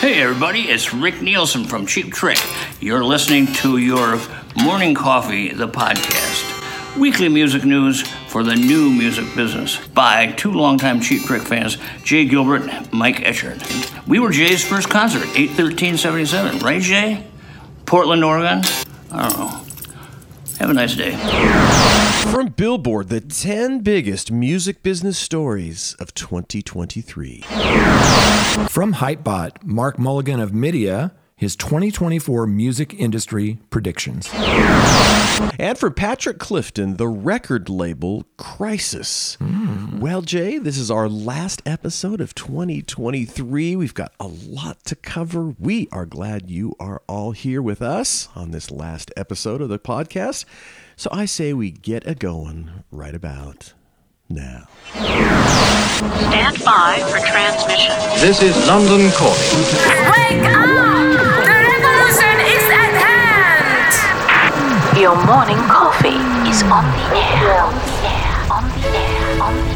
Hey, everybody, it's Rick Nielsen from Cheap Trick. You're listening to your Morning Coffee, the podcast. Weekly music news for the new music business by two longtime Cheap Trick fans, Jay Gilbert and Mike Etchart. We were Jay's first concert, 81377, right, Jay? Portland, Oregon? I don't know. Have a nice day. From Billboard, the 10 biggest music business stories of 2023. From Hypebot, Mark Mulligan of MIDiA, his 2024 music industry predictions. And for Patrick Clifton, the record label Crisis. Hmm. Well, Jay, this is our last episode of 2023. We've got a lot to cover. We are glad you are all here with us on this last episode of the podcast. So I say we get a going right about now. Stand by for transmission. This is London calling. Wake up! The revolution is at hand! Your morning coffee is on the air. On the air. On the air. On the air.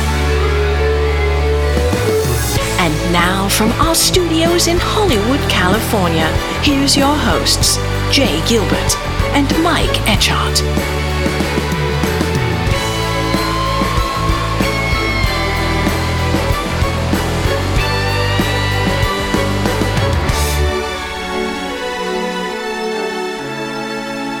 And now, from our studios in Hollywood, California, here's your hosts, Jay Gilbert and Mike Etchart.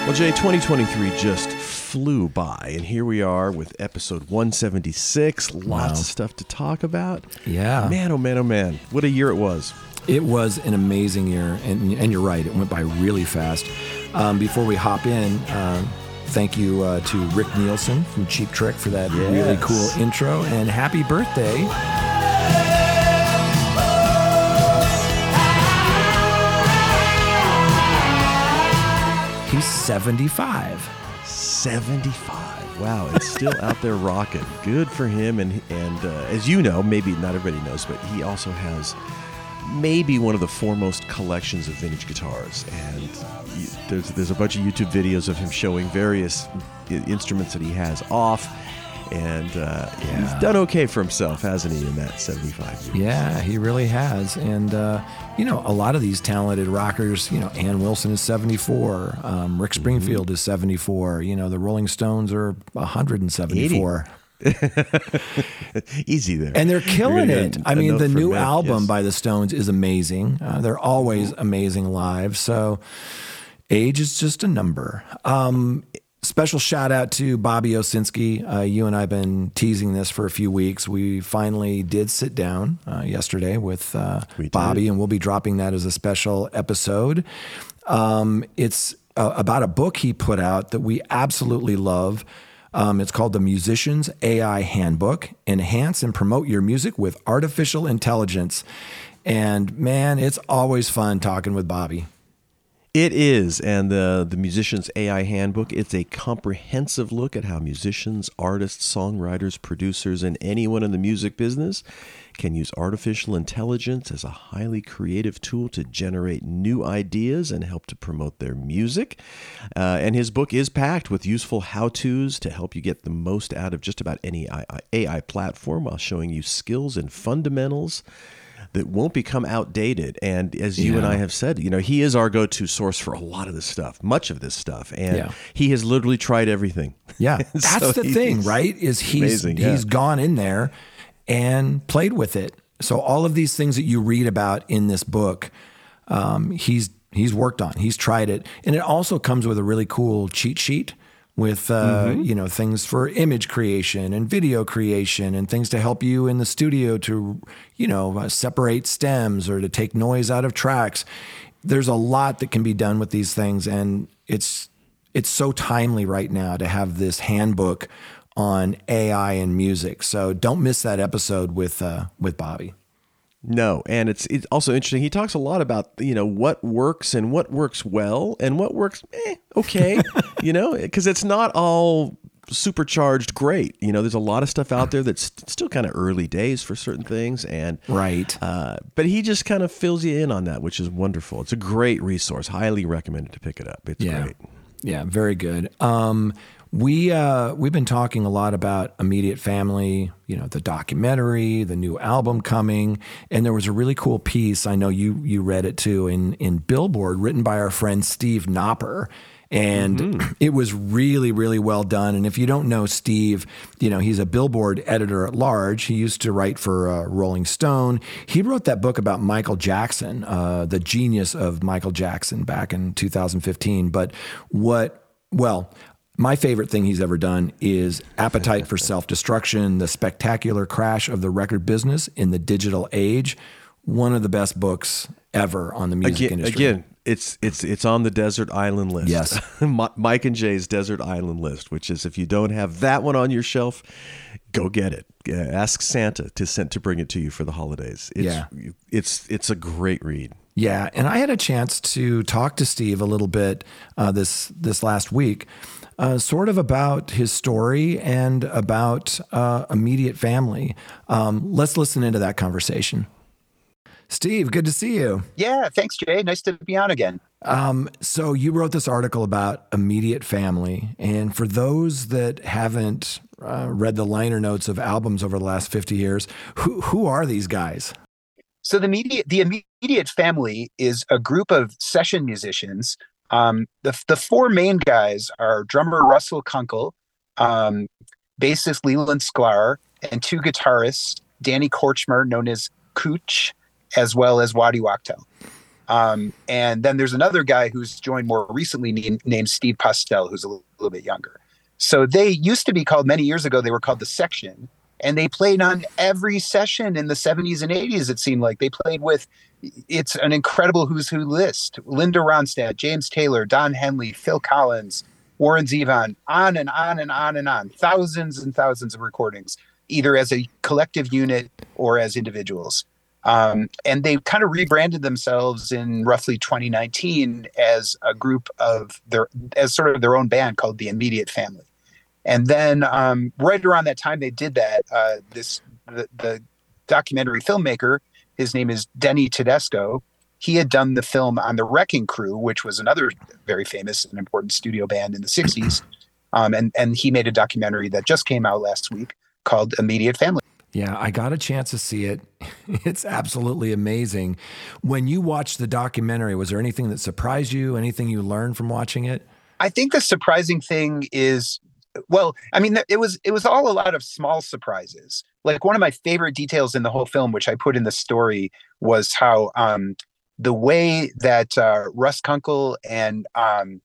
Well, Jay, 2023 just flew by, and here we are with episode 176. Lots Wow. of stuff to talk about. Yeah. Man, oh man, oh man. What a year it was. It was an amazing year, and, and you're right, it went by really fast. Um, before we hop in, uh, thank you uh, to Rick Nielsen from Cheap Trick for that really cool intro, and happy birthday. He's 75. 75. Wow, it's still out there rocking. Good for him. And and uh, as you know, maybe not everybody knows, but he also has maybe one of the foremost collections of vintage guitars. And y- there's there's a bunch of YouTube videos of him showing various instruments that he has off. And uh, he's done okay for himself, hasn't he, in that 75 years? Yeah, he really has. And, uh, you know, a lot of these talented rockers, you know, Ann Wilson is 74, um, Rick Springfield is 74, you know, the Rolling Stones are 174. Easy there. And they're killing it. I mean, the new Matt, album yes. by the Stones is amazing. Uh, they're always amazing live. So age is just a number. Um, special shout out to Bobby Owsinski. Uh, you and I have been teasing this for a few weeks. We finally did sit down uh, yesterday with uh, Bobby, and we'll be dropping that as a special episode. Um, it's uh, about a book he put out that we absolutely love. Um, it's called The Musician's AI Handbook Enhance and Promote Your Music with Artificial Intelligence. And man, it's always fun talking with Bobby. It is, and the the musician's AI handbook. It's a comprehensive look at how musicians, artists, songwriters, producers, and anyone in the music business can use artificial intelligence as a highly creative tool to generate new ideas and help to promote their music. Uh, and his book is packed with useful how tos to help you get the most out of just about any AI platform while showing you skills and fundamentals that won't become outdated. And as you and I have said, you know, he is our go to source for a lot of this stuff, much of this stuff. And Yeah. he has literally tried everything. Yeah, that's So the thing, right? Is he's amazing, yeah. he's gone in there and played with it. So all of these things that you read about in this book, um, he's he's worked on. He's tried it, and it also comes with a really cool cheat sheet with uh, you know things for image creation and video creation and things to help you in the studio to you know uh, separate stems or to take noise out of tracks. There's a lot that can be done with these things, and it's it's so timely right now to have this handbook on AI and music. So don't miss that episode with uh, with Bobby. No, and it's it's also interesting. He talks a lot about you know what works and what works well and what works eh, okay, you know, because it's not all supercharged great. You know, there's a lot of stuff out there that's still kind of early days for certain things, and Right. Uh, but he just kind of fills you in on that, which is wonderful. It's a great resource. Highly recommended to pick it up. It's Yeah. great. Yeah, very good. Um, we uh, we've been talking a lot about immediate family. You know, the documentary, the new album coming, and there was a really cool piece. I know you you read it too in in Billboard, written by our friend Steve Knopper. And it was really, really well done. And if you don't know Steve, you know, he's a Billboard editor at large. He used to write for uh, Rolling Stone. He wrote that book about Michael Jackson, uh, the genius of Michael Jackson back in 2015. But what, well, my favorite thing he's ever done is Appetite for Self Destruction, the spectacular crash of the record business in the digital age. One of the best books ever on the music Again, industry. again, it's it's it's on the desert island list. Yes. Mike and Jay's desert island list, which is if you don't have that one on your shelf, go get it. Ask Santa to send to bring it to you for the holidays. It's, Yeah. it's it's a great read. Yeah, and I had a chance to talk to Steve a little bit uh, this this last week, uh, sort of about his story and about uh, immediate family. Um, let's listen into that conversation. Steve, good to see you. Yeah, thanks, Jay. Nice to be on again. Um, so you wrote this article about immediate family, and for those that haven't uh, read the liner notes of albums over the last fifty years, who who are these guys? So the immediate the immediate family is a group of session musicians. Um, the the four main guys are drummer Russell Kunkel, um, bassist Leland Sklar, and two guitarists, Danny Kortchmar, known as Cooch, as well as Waddy Wachtel. Um, and then there's another guy who's joined more recently named, Steve Postell, who's a little, little bit younger. So they used to be called many years ago, they were called the Section. And they played on every session in the 70s and 80s, it seemed like. They played with, it's an incredible who's who list Linda Ronstadt, James Taylor, Don Henley, Phil Collins, Warren Zevon, on and on and on and on. Thousands and thousands of recordings, either as a collective unit or as individuals. Um, and they kind of rebranded themselves in roughly 2019 as a group of their, as sort of their own band called the Immediate Family. And then um, right around that time they did that, uh, this the, the documentary filmmaker, his name is Denny Tedesco. He had done the film on the Wrecking Crew, which was another very famous and important studio band in the 60s. Um, and, and he made a documentary that just came out last week called Immediate Family. Yeah, I got a chance to see it. It's absolutely amazing. When you watched the documentary, was there anything that surprised you? Anything you learned from watching it? I think the surprising thing is, well, I mean, it was it was all a lot of small surprises. Like one of my favorite details in the whole film, which I put in the story, was how um, the way that uh, Russ Kunkel and um,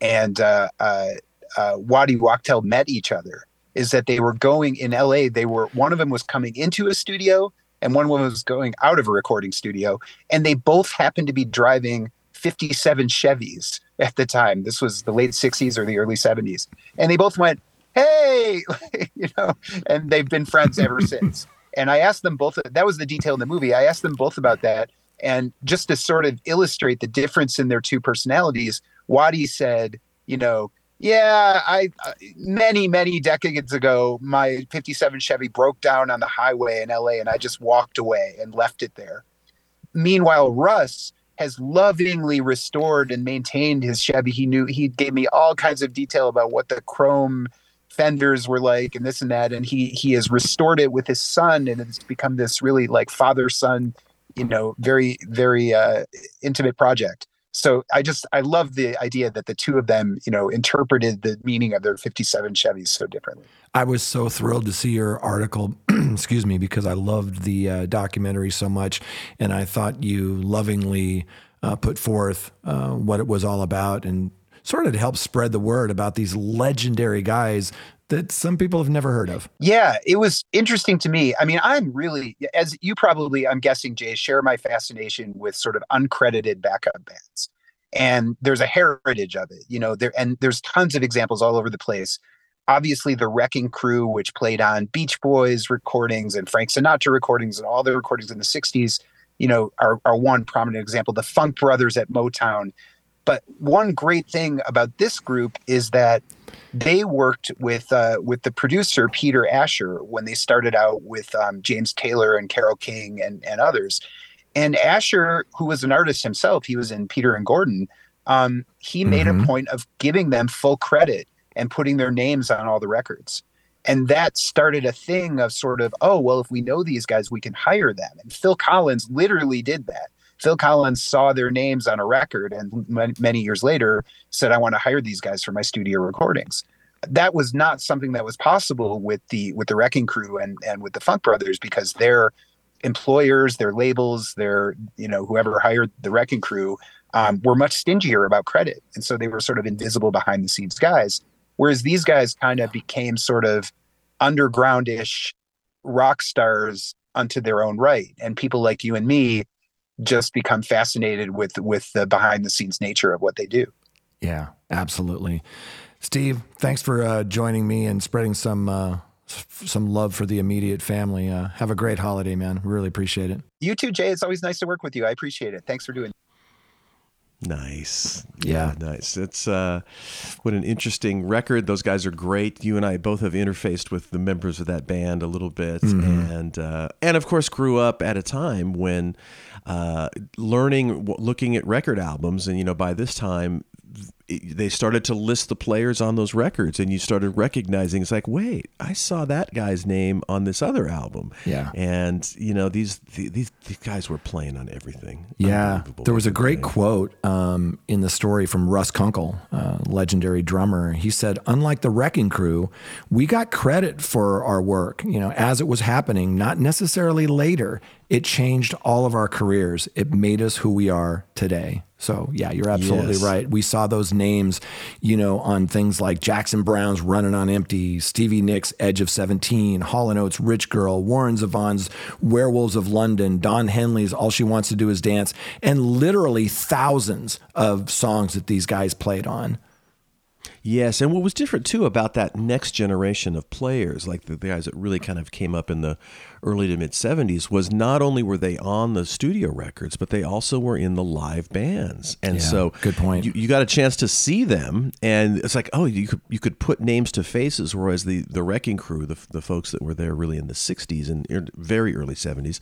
and uh, uh, uh, Waddy Wachtel met each other is that they were going in LA. They were one of them was coming into a studio and one woman was going out of a recording studio, and they both happened to be driving 57 Chevys at the time. This was the late 60s or the early 70s. And they both went, Hey, you know, and they've been friends ever since. And I asked them both, that was the detail in the movie. I asked them both about that. And just to sort of illustrate the difference in their two personalities, Waddy said, you know, yeah, I many many decades ago, my '57 Chevy broke down on the highway in LA, and I just walked away and left it there. Meanwhile, Russ has lovingly restored and maintained his Chevy. He knew he gave me all kinds of detail about what the chrome fenders were like and this and that, and he he has restored it with his son, and it's become this really like father son, you know, very very uh, intimate project so I just I love the idea that the two of them, you know, interpreted the meaning of their 57 Chevys so differently. I was so thrilled to see your article, excuse me, because I loved the uh, documentary so much, and I thought you lovingly uh, put forth uh, what it was all about and sort of to help spread the word about these legendary guys that some people have never heard of. Yeah, it was interesting to me. I mean, I'm really, as you probably, I'm guessing, Jay, share my fascination with sort of uncredited backup bands. And there's a heritage of it, you know, there, and there's tons of examples all over the place. Obviously, the Wrecking Crew, which played on Beach Boys recordings and Frank Sinatra recordings and all the recordings in the 60s, you know, are, are one prominent example. The Funk Brothers at Motown. But one great thing about this group is that they worked with uh, with the producer Peter Asher when they started out with um, James Taylor and Carole King and and others. And Asher, who was an artist himself, he was in Peter and Gordon. Um, he made Mhm. a point of giving them full credit and putting their names on all the records. And that started a thing of sort of, oh, well, if we know these guys, we can hire them. And Phil Collins literally did that. Phil Collins saw their names on a record and m- many years later said, I want to hire these guys for my studio recordings. That was not something that was possible with the with the Wrecking Crew and and with the Funk Brothers because their employers, their labels, their you know whoever hired the Wrecking Crew um, were much stingier about credit, and so they were sort of invisible behind the scenes guys. Whereas these guys kind of became sort of undergroundish rock stars unto their own right, and people like you and me just become fascinated with with the behind the scenes nature of what they do. Yeah, absolutely. Steve, thanks for uh, joining me and spreading some uh, s- some love for the immediate family. Uh, have a great holiday, man. Really appreciate it. You too, Jay. It's always nice to work with you. I appreciate it. Thanks for doing. Nice. Yeah. nice. It's uh what an interesting record. Those guys are great. You and I both have interfaced with the members of that band a little bit and uh and of course grew up at a time when uh learning looking at record albums. And you know by this time they started to list the players on those records and you started recognizing it's like wait i saw that guy's name on this other album Yeah. and you know these these, these guys were playing on everything Yeah, there was a great played. quote um, in the story from Russ Kunkel, uh, legendary drummer. He said, "Unlike the Wrecking Crew, we got credit for our work. You know, as it was happening, not necessarily later. It changed all of our careers. It made us who we are today." So yeah, you're absolutely Yes. right. We saw those names, you know, on things like Jackson Browne's "Running on Empty," Stevie Nicks' "Edge of 17," Hall Oates' "Rich Girl," Warren Zevon's "Werewolves of London," Don Henley's "All She Wants to Do Is Dance," and literally thousands of songs that these guys played on. Yes, and what was different too about that next generation of players, like the, the guys that really kind of came up in the early to mid 70s, was not only were they on the studio records, but they also were in the live bands. And Yeah, so good point. You, you got a chance to see them, and it's like, oh, you could you could put names to faces. Whereas the the Wrecking Crew, the the folks that were there really in the 60s and very early 70s,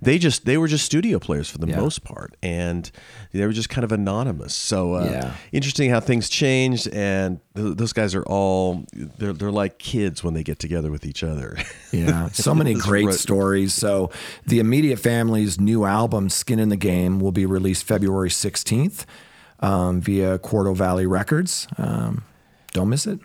they just they were just studio players for the Yeah. most part, and they were just kind of anonymous. So uh, Yeah. interesting how things changed and th- those guys are all they're, they're like kids when they get together with each other Yeah, so many great right- stories. So, the immediate family's new album, Skin in the Game, will be released February 16th um, via Quarto Valley Records. Um, don't miss it.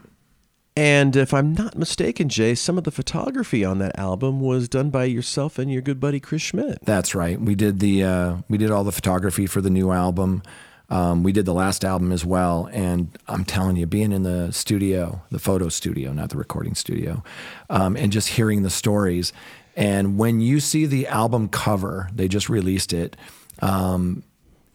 and if i'm not mistaken jay some of the photography on that album was done by yourself and your good buddy chris schmidt That's right. We did the uh, we did all the photography for the new album. Um, we did the last album as well, and I'm telling you, being in the studio, the photo studio, not the recording studio, um, and just hearing the stories. And when you see the album cover, they just released it. Um,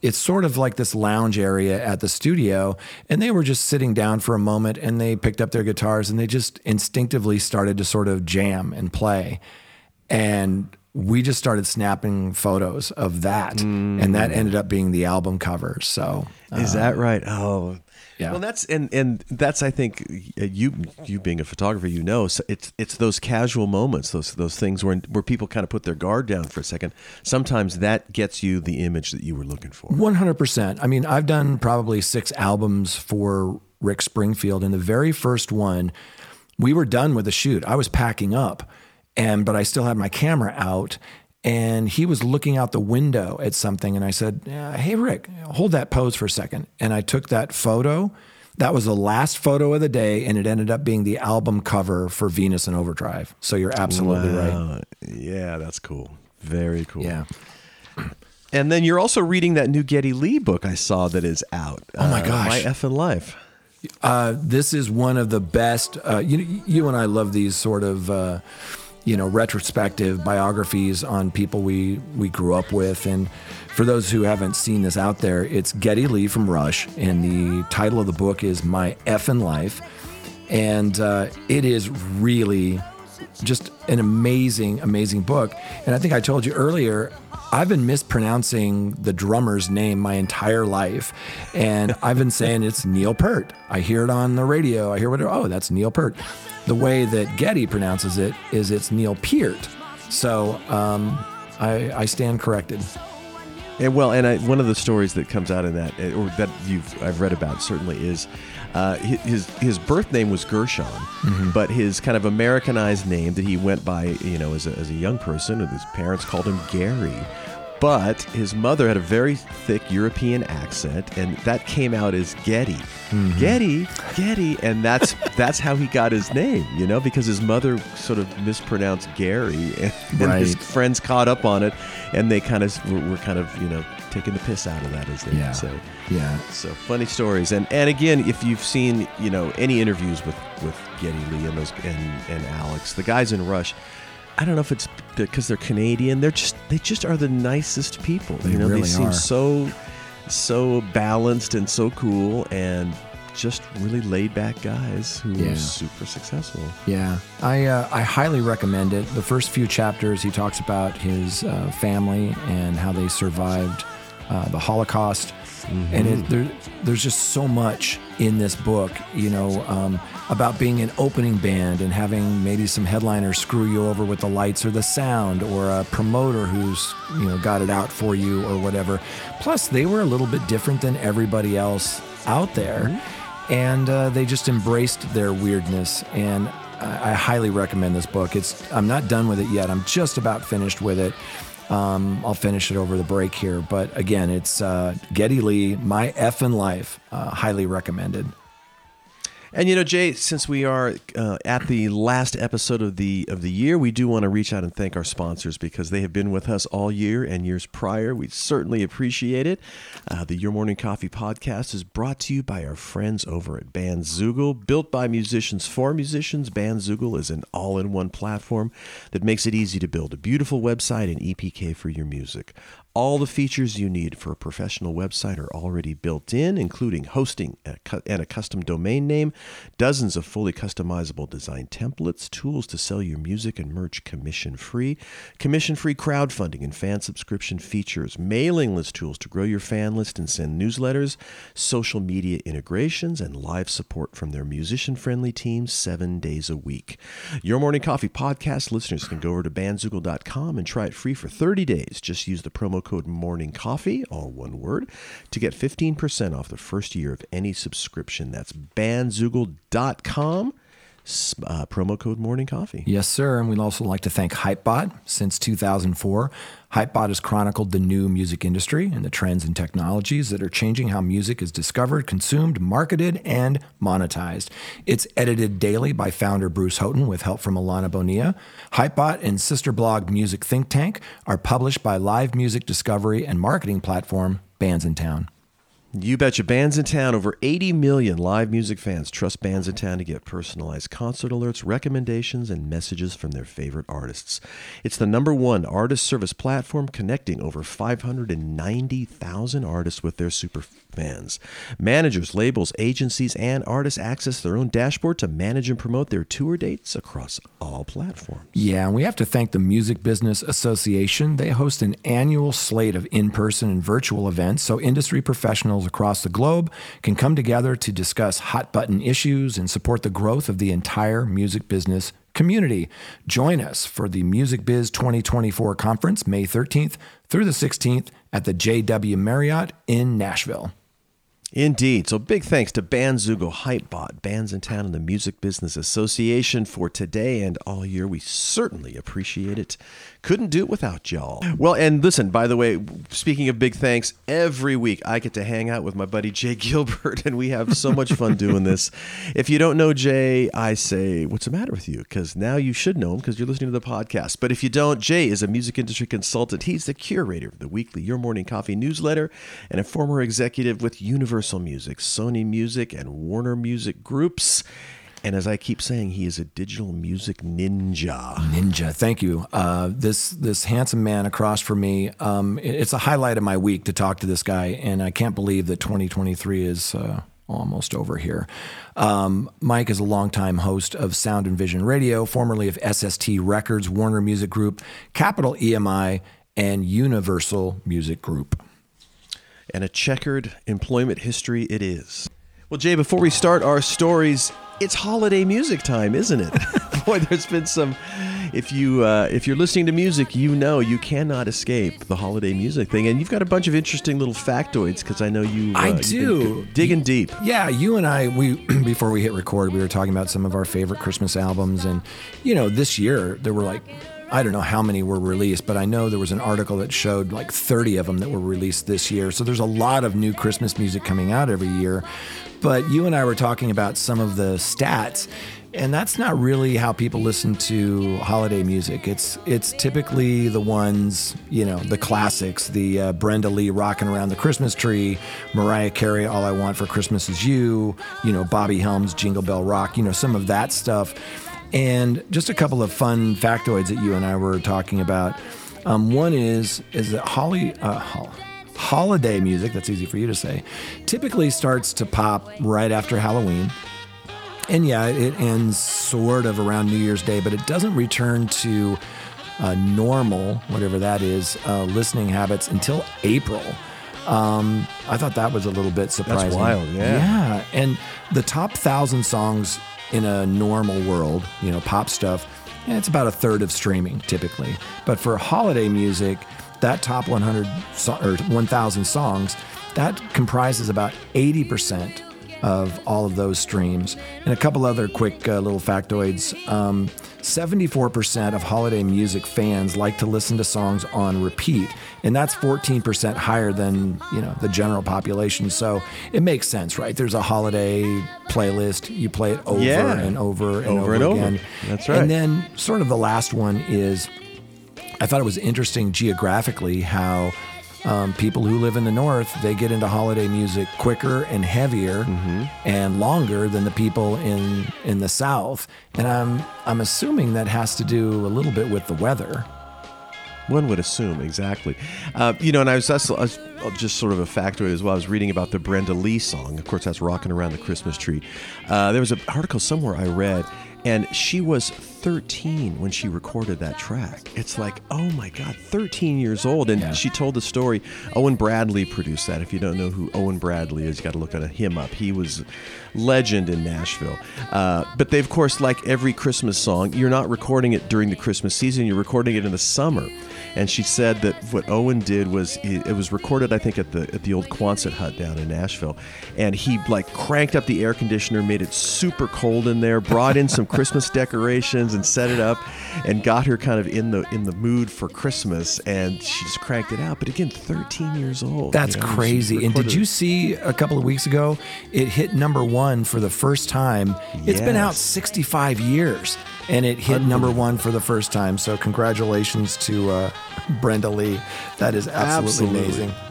it's sort of like this lounge area at the studio and they were just sitting down for a moment and they picked up their guitars and they just instinctively started to sort of jam and play and we just started snapping photos of that and that ended up being the album cover so is that right oh yeah. well that's and and that's i think uh, you you being a photographer you know so it's it's those casual moments those those things where where people kind of put their guard down for a second sometimes that gets you the image that you were looking for 100%. I mean, I've done probably six albums for Rick Springfield. And the very first one, we were done with the shoot. I was packing up, and but I still had my camera out. And he was looking out the window at something. And I said, "Uh, Hey, Rick, hold that pose for a second. And I took that photo. That was the last photo of the day. And it ended up being the album cover for Venus in Overdrive. So you're absolutely right. Yeah that's cool very cool Yeah. And then you're also reading that new Geddy Lee book I saw that is out. Oh my uh, gosh. My effing life. Uh, this is one of the best. Uh, you, you and I love these sort of, uh, you know, retrospective biographies on people we we grew up with. And for those who haven't seen this out there, it's Geddy Lee from Rush, and the title of the book is My Effin' Life, and uh, it is really just an amazing, amazing book. And I think I told you earlier, I've been mispronouncing the drummer's name my entire life. And I've been saying it's Neil Peart. I hear it on the radio. I hear what, oh, that's Neil Peart. The way that Geddy pronounces it is it's Neil Peart. So um, I, I stand corrected. And well, and I, one of the stories that comes out in that, eh, or that you've I've read about certainly is uh, his his birth name was Gershon, but his kind of Americanized name that he went by, you know, as a, as a young person, his parents called him Gary. But his mother had a very thick European accent, and that came out as Geddy, mm-hmm. Geddy, Geddy, and that's that's how he got his name, you know, because his mother sort of mispronounced Gary, and, and his friends caught up on it, and they kind of were, were kind of you know taking the piss out of that, as they Yeah. say. Yeah. So funny stories, and and again, if you've seen you know any interviews with with Geddy Lee and those and and Alex, the guys in Rush, I don't know if it's because they're Canadian. They're just they just are the nicest people. They you know, really they seem are. so so balanced and so cool and just really laid back guys who Yeah. are super successful. Yeah, I uh, I highly recommend it. The first few chapters, he talks about his uh, family and how they survived uh, the Holocaust, and it, there, there's just so much in this book, you know, um, about being an opening band and having maybe some headliners screw you over with the lights or the sound, or a promoter who's you know got it out for you or whatever. Plus, they were a little bit different than everybody else out there and uh, they just embraced their weirdness. And I, I highly recommend this book. It's I'm not done with it yet. I'm just about finished with it. Um, I'll finish it over the break here, but again, it's uh, Geddy Lee, My Effin' Life. Uh, highly recommended. And you know, Jay, since we are uh, at the last episode of the of the year, we do want to reach out and thank our sponsors because they have been with us all year and years prior. We certainly appreciate it. Uh, the Your Morning Coffee podcast is brought to you by our friends over at Bandzoogle, built by musicians for musicians. Bandzoogle is an all-in-one platform that makes it easy to build a beautiful website and EPK for your music. All the features you need for a professional website are already built in, including hosting and a custom domain name, dozens of fully customizable design templates, tools to sell your music and merch commission free, commission free crowdfunding and fan subscription features, mailing list tools to grow your fan list and send newsletters, social media integrations, and live support from their musician friendly team seven days a week. Your Morning Coffee podcast listeners can go over to bandzoogle.com and try it free for 30 days. Just use the promo code Morning Coffee, all one word, to get 15% off the first year of any subscription. That's bandzoogle.com, uh, promo code Morning Coffee. Yes, sir. And we'd also like to thank Hypebot. Since 2004, Hypebot has chronicled the new music industry and the trends and technologies that are changing how music is discovered, consumed, marketed, and monetized. It's edited daily by founder Bruce Houghton with help from Alana Bonilla. Hypebot and sister blog Music Think Tank are published by live music discovery and marketing platform Bandsintown. You betcha. Bandsintown. Over 80 million live music fans trust Bandsintown to get personalized concert alerts, recommendations, and messages from their favorite artists. It's the number one artist service platform connecting over 590,000 artists with their super fans. Managers, labels, agencies, and artists access their own dashboard to manage and promote their tour dates across all platforms. Yeah, and we have to thank the Music Business Association. They host an annual slate of in person and virtual events so industry professionals across the globe can come together to discuss hot button issues and support the growth of the entire music business community. Join us for the Music Biz 2024 conference, May 13th through the 16th at the JW Marriott in Nashville. Indeed. So big thanks to Bandzoogle, Hypebot, Bandsintown, and the Music Business Association for today and all year. We certainly appreciate it. Couldn't do it without y'all. Well, and listen, by the way, speaking of big thanks, every week I get to hang out with my buddy Jay Gilbert, and we have so much fun doing this. If you don't know Jay, I say, What's the matter with you? Because now you should know him because you're listening to the podcast. But if you don't, Jay is a music industry consultant. He's the curator of the weekly Your Morning Coffee newsletter and a former executive with Universal Music, Sony Music, and Warner Music Groups. And as I keep saying, he is a digital music ninja. Ninja, thank you. Uh, this this handsome man across from me. Um, it- it's a highlight of my week to talk to this guy, and I can't believe that 2023 is uh, almost over here. Um, Mike is a longtime host of Sound and Vision Radio, formerly of SST Records, Warner Music Group, Capitol EMI, and Universal Music Group. and a checkered employment history it is. Well, Jay, before we start our stories, it's holiday music time, isn't it? Boy, there's been some. If you uh, if you're listening to music, you know you cannot escape the holiday music thing, and you've got a bunch of interesting little factoids because I know you. Uh, I do. digging deep. Yeah, you and I, we before we hit record, we were talking about some of our favorite Christmas albums, and you know, this year there were like. I don't know how many were released, but I know there was an article that showed like 30 of them that were released this year. So there's a lot of new Christmas music coming out every year. But you and I were talking about some of the stats, and that's not really how people listen to holiday music. It's it's typically the ones you know, the classics, the uh, Brenda Lee rocking around the Christmas tree, Mariah Carey, All I Want for Christmas Is You, you know, Bobby Helms, Jingle Bell Rock, you know, some of that stuff, and just a couple of fun factoids that you and I were talking about. Um, one is is that Holly. Uh, hol- Holiday music, that's easy for you to say, typically starts to pop right after Halloween. And yeah, it ends sort of around New Year's Day, but it doesn't return to uh, normal, whatever that is, uh, listening habits until April. Um, I thought that was a little bit surprising. That's wild, yeah. Yeah, and the top thousand songs in a normal world, you know, pop stuff, yeah, it's about a third of streaming typically. But for holiday music, that top 100 so- or 1,000 songs, that comprises about 80% of all of those streams. And a couple other quick uh, little factoids. Um, 74% of holiday music fans like to listen to songs on repeat, and that's 14% higher than, you know, the general population. So it makes sense, right? There's a holiday playlist, you play it over Yeah. and over and Over over, and over. again. That's right. And then sort of the last one is I thought it was interesting geographically how um, people who live in the north they get into holiday music quicker and heavier Mm-hmm. and longer than the people in in the south. And I'm I'm assuming that has to do a little bit with the weather. One would assume exactly. Uh, you know, and I was, that's, I was just sort of a factoid as well. I was reading about the Brenda Lee song. Of course, that's "Rocking Around the Christmas Tree." Uh, there was an article somewhere I read, and she was 13 when she recorded that track. It's like, oh my God, 13 years old, and Yeah. she told the story. Owen Bradley produced that. If you don't know who Owen Bradley is, you got to look at him up. He was legend in Nashville. Uh, but they, of course, like every Christmas song, you're not recording it during the Christmas season. You're recording it in the summer. And she said that what Owen did was it it was recorded, I think, at the at the old Quonset hut down in Nashville, and he like cranked up the air conditioner, made it super cold in there, brought in some Christmas decorations, and set it up, and got her kind of in the in the mood for Christmas. And she just cranked it out. But again, 13 years old. That's you know, crazy. And did you see a couple of weeks ago? It hit number one for the first time. It's been out 65 years, and it hit number one for the first time. So congratulations to uh, Brenda Lee. That is absolutely, Absolutely. amazing.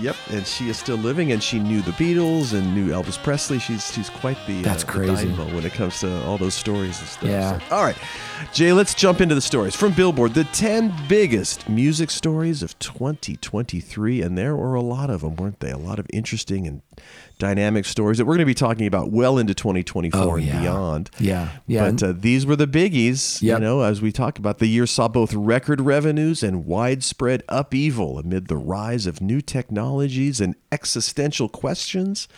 Yep, and she is still living, and she knew the Beatles and knew Elvis Presley. She's she's quite the That's uh, crazy. dynamo when it comes to all those stories and stuff. Yeah. So- all right, Jay, let's jump into the stories from Billboard. The ten biggest music stories of 2023, and there were a lot of them, weren't they? A lot of interesting and dynamic stories that we're going to be talking about well into 2024 Oh, and yeah. beyond. Yeah, yeah. But uh, these were the biggies. You know, as we talk about, the year saw both record revenues and widespread upheaval amid the rise of new technologies and existential questions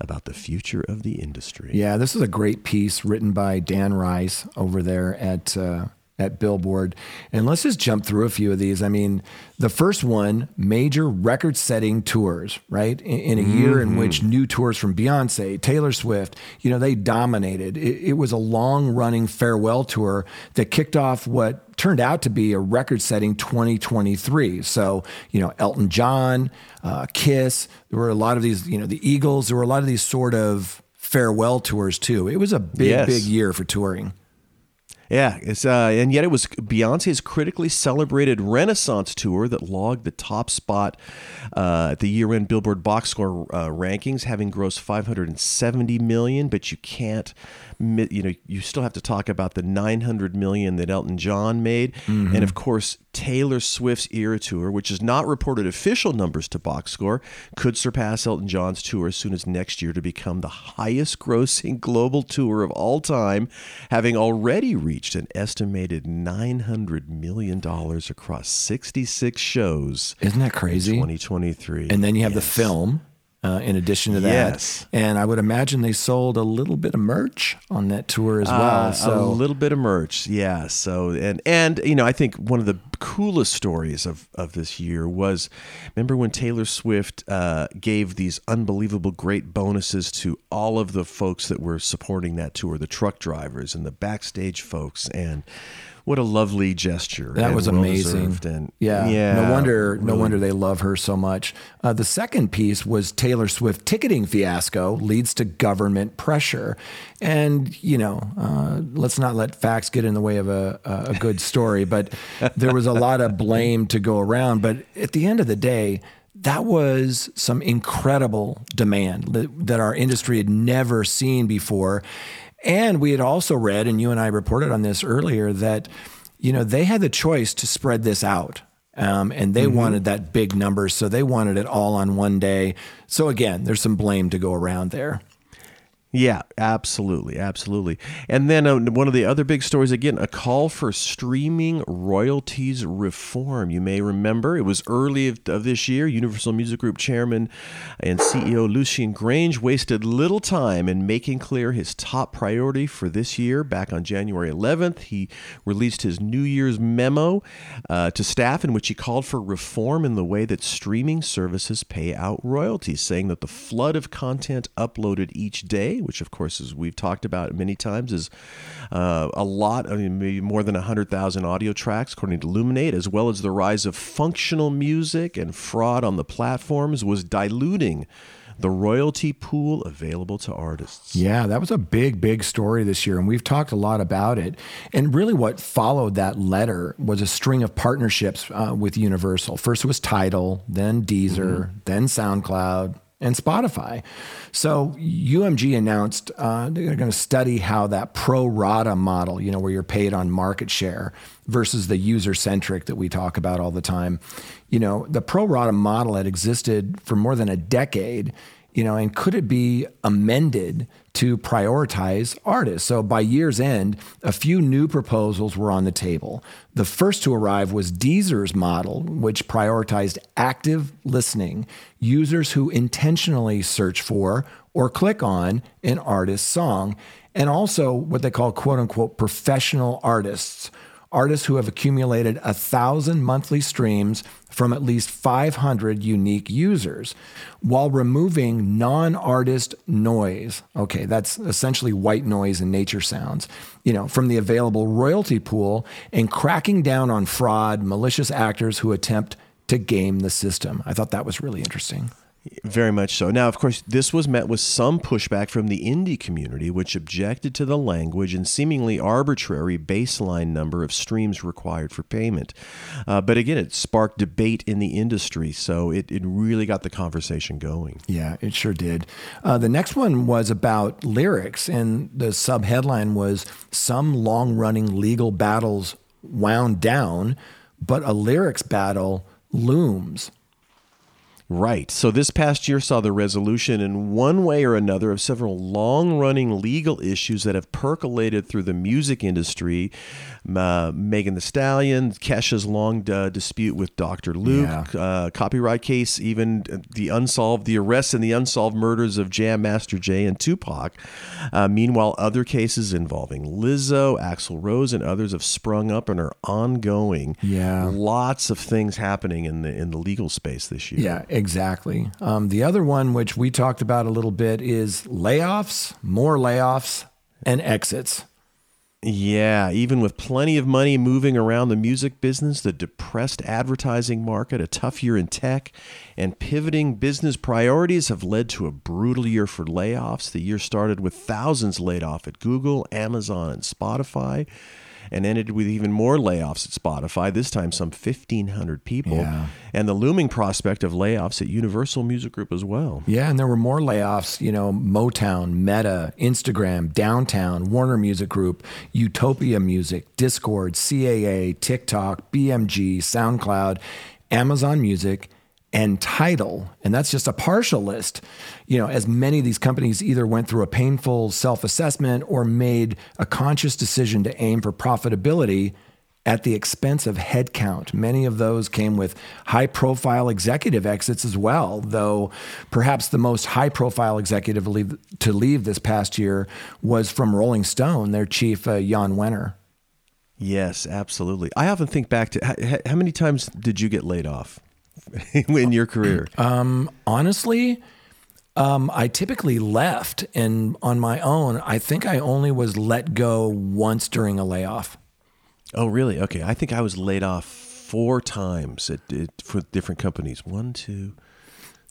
about the future of the industry. Yeah, this is a great piece written by Dan Rys over there at uh, at Billboard. And let's just jump through a few of these. I mean, the first one, major record setting tours, right? In, in a year in which new tours from Beyonce, Taylor Swift, you know, they dominated. It, it was a long running farewell tour that kicked off what turned out to be a record setting 2023. So, you know, Elton John, uh, Kiss, there were a lot of these, you know, the Eagles, there were a lot of these sort of farewell tours too. It was a big, Yes. big year for touring. Yeah, it's uh, and yet it was Beyonce's critically celebrated Renaissance tour that logged the top spot uh, at the year-end Billboard box score uh, rankings, having grossed 570 million. But you can't, you know, you still have to talk about the 900 million that Elton John made, and of course Taylor Swift's Era tour, which has not reported official numbers to box score, could surpass Elton John's tour as soon as next year to become the highest-grossing global tour of all time, having already reached an estimated 900 million dollars across 66 shows. Isn't that crazy? 2023. And then you have the film uh, in addition to that. Yes. And I would imagine they sold a little bit of merch on that tour as well. Uh, so a little bit of merch, yeah. So and and you know, I think one of the coolest stories of of this year was remember when Taylor Swift uh, gave these unbelievable great bonuses to all of the folks that were supporting that tour, the truck drivers and the backstage folks, and what a lovely gesture. That was amazing. And yeah, yeah, no wonder, no wonder they love her so much. Uh, the second piece was Taylor Swift ticketing fiasco leads to government pressure, and you know, uh, let's not let facts get in the way of a, a a good story. But there was a lot of blame to go around. But at the end of the day. That was some incredible demand that, that our industry had never seen before. And we had also read, and you and I reported on this earlier, that you know they had the choice to spread this out, um, and they wanted that big number, so they wanted it all on one day. So again, there's some blame to go around there. Yeah, absolutely, absolutely. And then uh, one of the other big stories again, a call for streaming royalties reform. You may remember it was early of, of this year. Universal Music Group chairman and CEO Lucian Grainge wasted little time in making clear his top priority for this year. Back on January 11th, he released his New Year's memo uh, to staff in which he called for reform in the way that streaming services pay out royalties, saying that the flood of content uploaded each day, which of course, as we've talked about many times, is uh, a lot. I mean, maybe more than hundred thousand audio tracks, according to Luminate, as well as the rise of functional music and fraud on the platforms, was diluting the royalty pool available to artists. Yeah, that was a big, big story this year, and we've talked a lot about it. And really, what followed that letter was a string of partnerships uh, with Universal. First, it was Tidal, then Deezer, then SoundCloud, and Spotify. So UMG announced uh, they're going to study how that pro rata model, you know, where you're paid on market share versus the user centric that we talk about all the time. You know, the pro rata model had existed for more than a decade you know, and could it be amended to prioritize artists? So by year's end, a few new proposals were on the table. The first to arrive was Deezer's model, which prioritized active listening, users who intentionally search for or click on an artist's song, and also what they call quote unquote professional artists artists who have accumulated a thousand monthly streams from at least 500 unique users while removing non artist noise. Okay, that's essentially white noise and nature sounds, you know, from the available royalty pool and cracking down on fraud, malicious actors who attempt to game the system. I thought that was really interesting. Very much so. Now, of course, this was met with some pushback from the indie community, which objected to the language and seemingly arbitrary baseline number of streams required for payment. Uh, but again, it sparked debate in the industry, so it, it really got the conversation going. Yeah, it sure did. Uh, the next one was about lyrics, and the sub headline was Some long running legal battles wound down, but a lyrics battle looms. Right. So this past year saw the resolution in one way or another of several long running legal issues that have percolated through the music industry. Uh, Megan Thee Stallion, Kesha's long uh, dispute with Dr. Luke, Yeah. uh, copyright case, even the unsolved, the arrests and the unsolved murders of Jam Master Jay and Tupac. Uh, meanwhile, other cases involving Lizzo, Axl Rose, and others have sprung up and are ongoing. Yeah. Lots of things happening in the in the legal space this year. Yeah, exactly. Um, the other one, which we talked about a little bit, is layoffs, more layoffs, and exits. Yeah, even with plenty of money moving around the music business, the depressed advertising market, a tough year in tech, and pivoting business priorities have led to a brutal year for layoffs. The year started with thousands laid off at Google, Amazon, and Spotify, and ended with even more layoffs at Spotify, this time some 1,500 people, Yeah. and the looming prospect of layoffs at Universal Music Group as well. Yeah, and there were more layoffs. You know, Motown, Meta, Instagram, Downtown, Warner Music Group, Utopia Music, Discord, CAA, TikTok, BMG, SoundCloud, Amazon Music, and title And that's just a partial list. You know, as many of these companies either went through a painful self assessment or made a conscious decision to aim for profitability at the expense of headcount. Many of those came with high profile executive exits as well, though perhaps the most high profile executive to leave, to leave this past year was from Rolling Stone, their chief, uh, Jan Wenner. Yes, absolutely. I often think back to how, how many times did you get laid off in your career? Honestly, um, I typically left, and on my own, I think I only was let go once during a layoff. oh, really? Okay. I think I was laid off four times at, at, for different companies. One, two,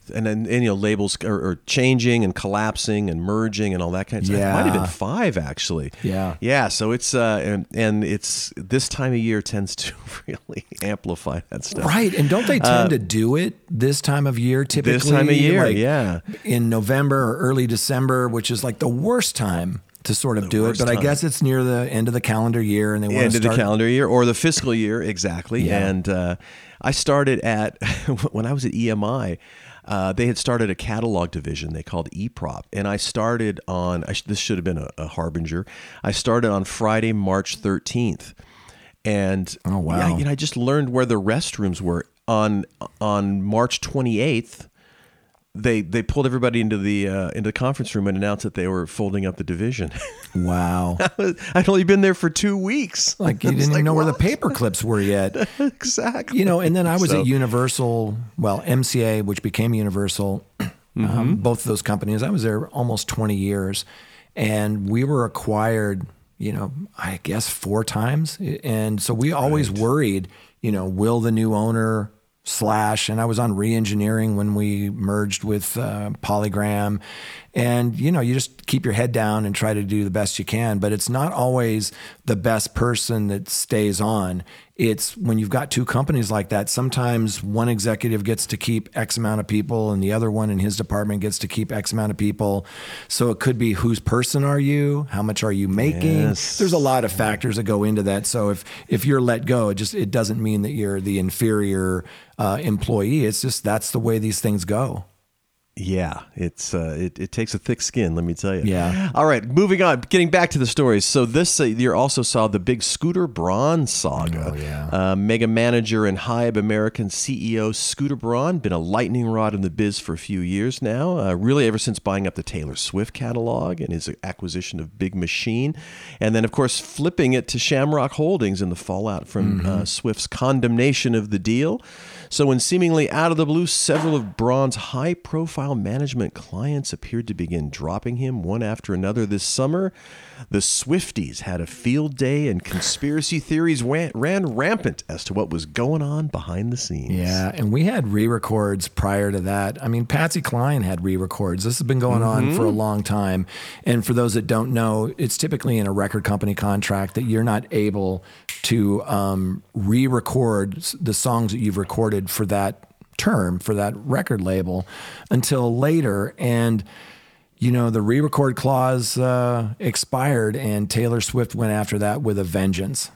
and then and, you know labels are, are changing and collapsing and merging and all that kind of stuff. It might have been five actually. Yeah. Yeah. So it's uh and, and it's this time of year tends to really amplify that stuff. Right. And don't they tend to do it this time of year typically? Uh, This time of year, like yeah. In November or early December, which is like the worst time to sort of do it. But I guess it's near the end of the calendar year and they want end to of the calendar year or the fiscal year exactly Yeah. and uh, i started at when i was at emi uh, they had started a catalog division they called eprop and i started on I sh- this should have been a, a harbinger i started on friday march 13th and Oh, wow. yeah, you know, i just learned where the restrooms were on on march 28th they they pulled everybody into the uh, into the conference room and announced that they were folding up the division. Wow. I'd only been there for two weeks. Like you didn't even know where the paper clips were yet. exactly. You know, and then I was So- at Universal, well, MCA, which became Universal, Mm-hmm. um, both of those companies. I was there almost 20 years, and we were acquired, you know, I guess four times. And so we always worried, you know, will the new owner slash, and I was on re-engineering when we merged with uh, Polygram, and you know, you just keep your head down and try to do the best you can. But it's not always the best person that stays on. It's when you've got two companies like that. Sometimes one executive gets to keep X amount of people, and the other one in his department gets to keep X amount of people. So it could be whose person are you? How much are you making? Yes. There's a lot of factors that go into that. So if if you're let go, it just it doesn't mean that you're the inferior uh, employee. It's just that's the way these things go. Yeah, it's uh, it, it takes a thick skin, let me tell you. Yeah. All right, moving on. Getting back to the stories. So this uh, year also saw the big Scooter Braun saga. Oh, yeah. Uh, mega manager and Hybe American CEO Scooter Braun been a lightning rod in the biz for a few years now. Uh, really, ever since buying up the Taylor Swift catalog and his acquisition of Big Machine, and then of course flipping it to Shamrock Holdings in the fallout from uh, Swift's condemnation of the deal. So, when seemingly out of the blue, several of Braun's high profile management clients appeared to begin dropping him one after another this summer, the Swifties had a field day and conspiracy theories ran, ran rampant as to what was going on behind the scenes. Yeah, and we had re-records prior to that. I mean, Patsy Cline had re-records. This has been going on for a long time. And for those that don't know, it's typically in a record company contract that you're not able to um, re-record the songs that you've recorded for that term for that record label until later. And you know, the re-record clause uh, expired, and Taylor Swift went after that with a vengeance.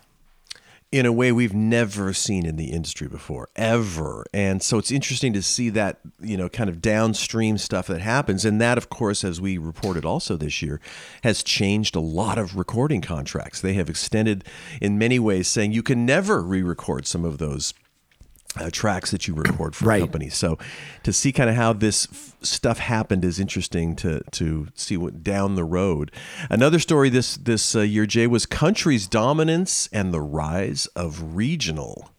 in a way we've never seen in the industry before, ever. And so it's interesting to see that, you know, kind of downstream stuff that happens. And that, of course, as we reported also this year, has changed a lot of recording contracts. They have extended in many ways, saying you can never re record some of those uh, tracks that you record for Right. companies. So to see kind of how this f- stuff happened is interesting to to see what down the road. Another story this this uh, year, Jay, was country's dominance and the rise of regional.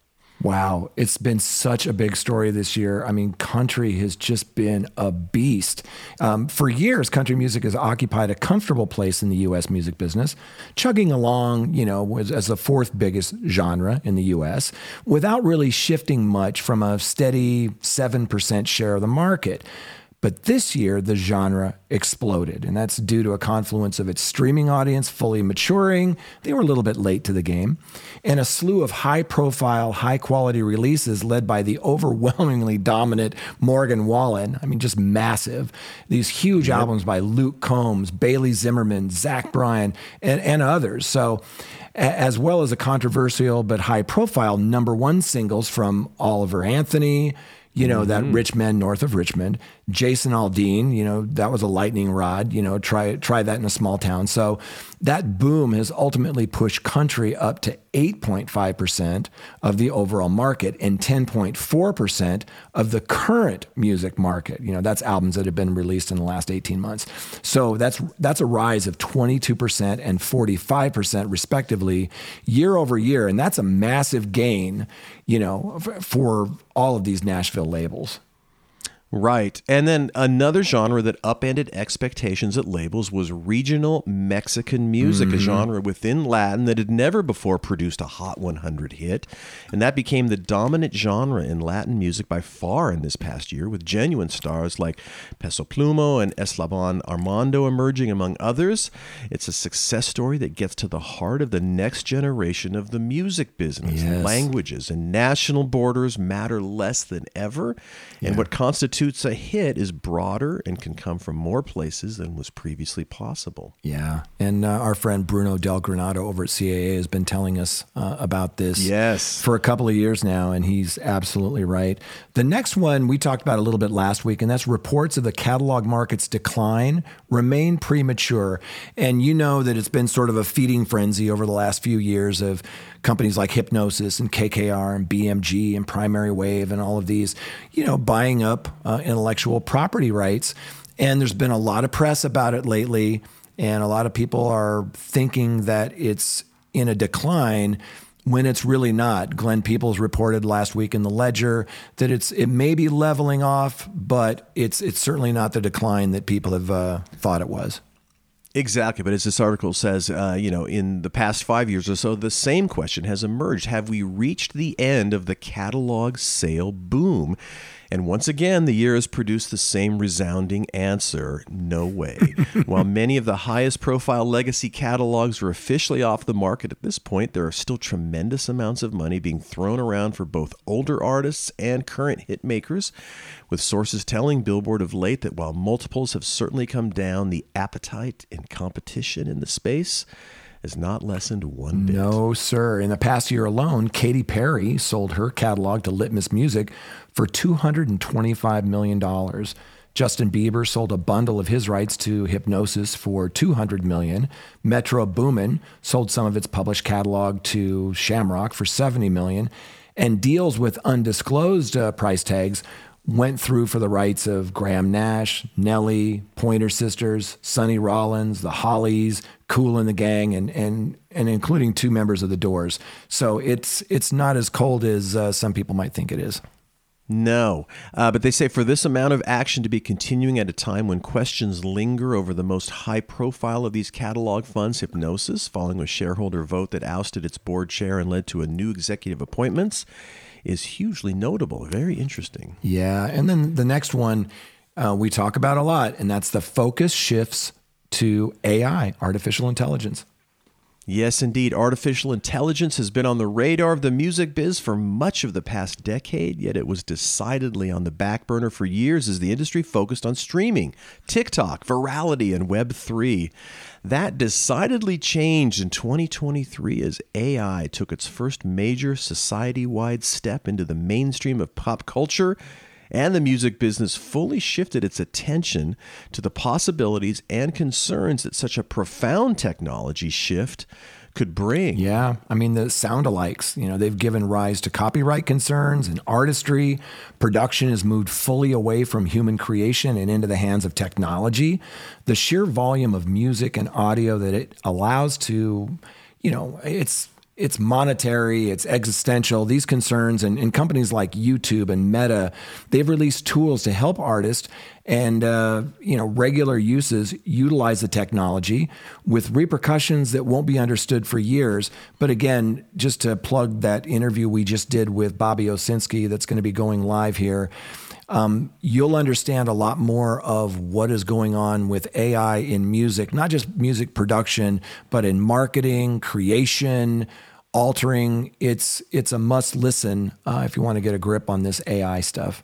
Wow, it's been such a big story this year. I mean, country has just been a beast. Um, for years, country music has occupied a comfortable place in the U.S. music business, chugging along, you know, as, as the fourth biggest genre in the U.S., without really shifting much from a steady 7% share of the market. But this year, the genre exploded, and that's due to a confluence of its streaming audience fully maturing. They were a little bit late to the game, and a slew of high profile, high quality releases led by the overwhelmingly dominant Morgan Wallen. I mean, just massive. These huge albums by Luke Combs, Bailey Zimmerman, Zach Bryan, and, and others. So, as well as a controversial but high profile number one singles from Oliver Anthony you know, that mm-hmm. rich men north of Richmond. Jason Aldean, you know, that was a lightning rod, you know, try try that in a small town. So that boom has ultimately pushed country up to 8.5% of the overall market and 10.4% of the current music market. You know, that's albums that have been released in the last 18 months. So that's that's a rise of 22% and 45% respectively year over year and that's a massive gain, you know, for all of these Nashville labels. Right. And then another genre that upended expectations at labels was regional Mexican music, a mm-hmm. genre within Latin that had never before produced a Hot 100 hit. And that became the dominant genre in Latin music by far in this past year, with genuine stars like Peso Pluma and Eslabon Armado emerging, among others. It's a success story that gets to the heart of the next generation of the music business. Yes. Languages and national borders matter less than ever. And what constitutes a hit is broader and can come from more places than was previously possible. Yeah. And uh, our friend Bruno Del Granado over at CAA has been telling us uh, about this Yes. for a couple of years now, and he's absolutely right. The next one we talked about a little bit last week, and that's reports of the catalog market's decline remain premature. And you know that it's been sort of a feeding frenzy over the last few years of companies like Hypnosis and KKR and BMG and Primary Wave and all of these, you know, buying up uh, intellectual property rights. And there's been a lot of press about it lately, and a lot of people are thinking that it's in a decline when it's really not. Glenn Peoples reported last week in the Ledger that it's it may be leveling off, but it's it's certainly not the decline that people have uh, thought it was. Exactly. But as this article says, uh, you know, in the past five years or so, the same question has emerged. Have we reached the end of the catalog sale boom? And once again, the year has produced the same resounding answer no way. While many of the highest profile legacy catalogs are officially off the market at this point, there are still tremendous amounts of money being thrown around for both older artists and current hit makers, with sources telling Billboard of late that while multiples have certainly come down, the appetite and competition in the space has not lessened one bit. No, sir. In the past year alone, Katy Perry sold her catalog to Litmus Music for $225 million. Justin Bieber sold a bundle of his rights to Hypnosis for 200 million. Metro Boomin sold some of its published catalog to Shamrock for 70 million. And deals with undisclosed uh, price tags went through for the rights of Graham Nash, Nelly, Pointer Sisters, Sonny Rollins, the Hollies, Kool & the Gang, and and and including two members of the Doors. So it's it's not as cold as uh, some people might think it is. No, uh, but they say for this amount of action to be continuing at a time when questions linger over the most high profile of these catalog funds, Hypnosis, following a shareholder vote that ousted its board chair and led to a new executive appointments, is hugely notable. Very interesting. Yeah, and then the next one uh, we talk about a lot, and that's the focus shifts to AI, artificial intelligence. Yes, indeed. Artificial intelligence has been on the radar of the music biz for much of the past decade, yet it was decidedly on the back burner for years as the industry focused on streaming, TikTok, virality, and Web3. That decidedly changed in 2023 as AI took its first major society wide step into the mainstream of pop culture and the music business fully shifted its attention to the possibilities and concerns that such a profound technology shift could bring. Yeah, I mean the sound alikes, you know, they've given rise to copyright concerns and artistry. Production has moved fully away from human creation and into the hands of technology. The sheer volume of music and audio that it allows to, you know, it's it's monetary, it's existential. These concerns and, and, companies like YouTube and Meta, they've released tools to help artists and uh, you know regular uses utilize the technology with repercussions that won't be understood for years. But again, just to plug that interview we just did with Bobby Owsinski, that's going to be going live here. Um, you'll understand a lot more of what is going on with AI in music, not just music production, but in marketing, creation, altering. It's it's a must listen uh, if you want to get a grip on this AI stuff.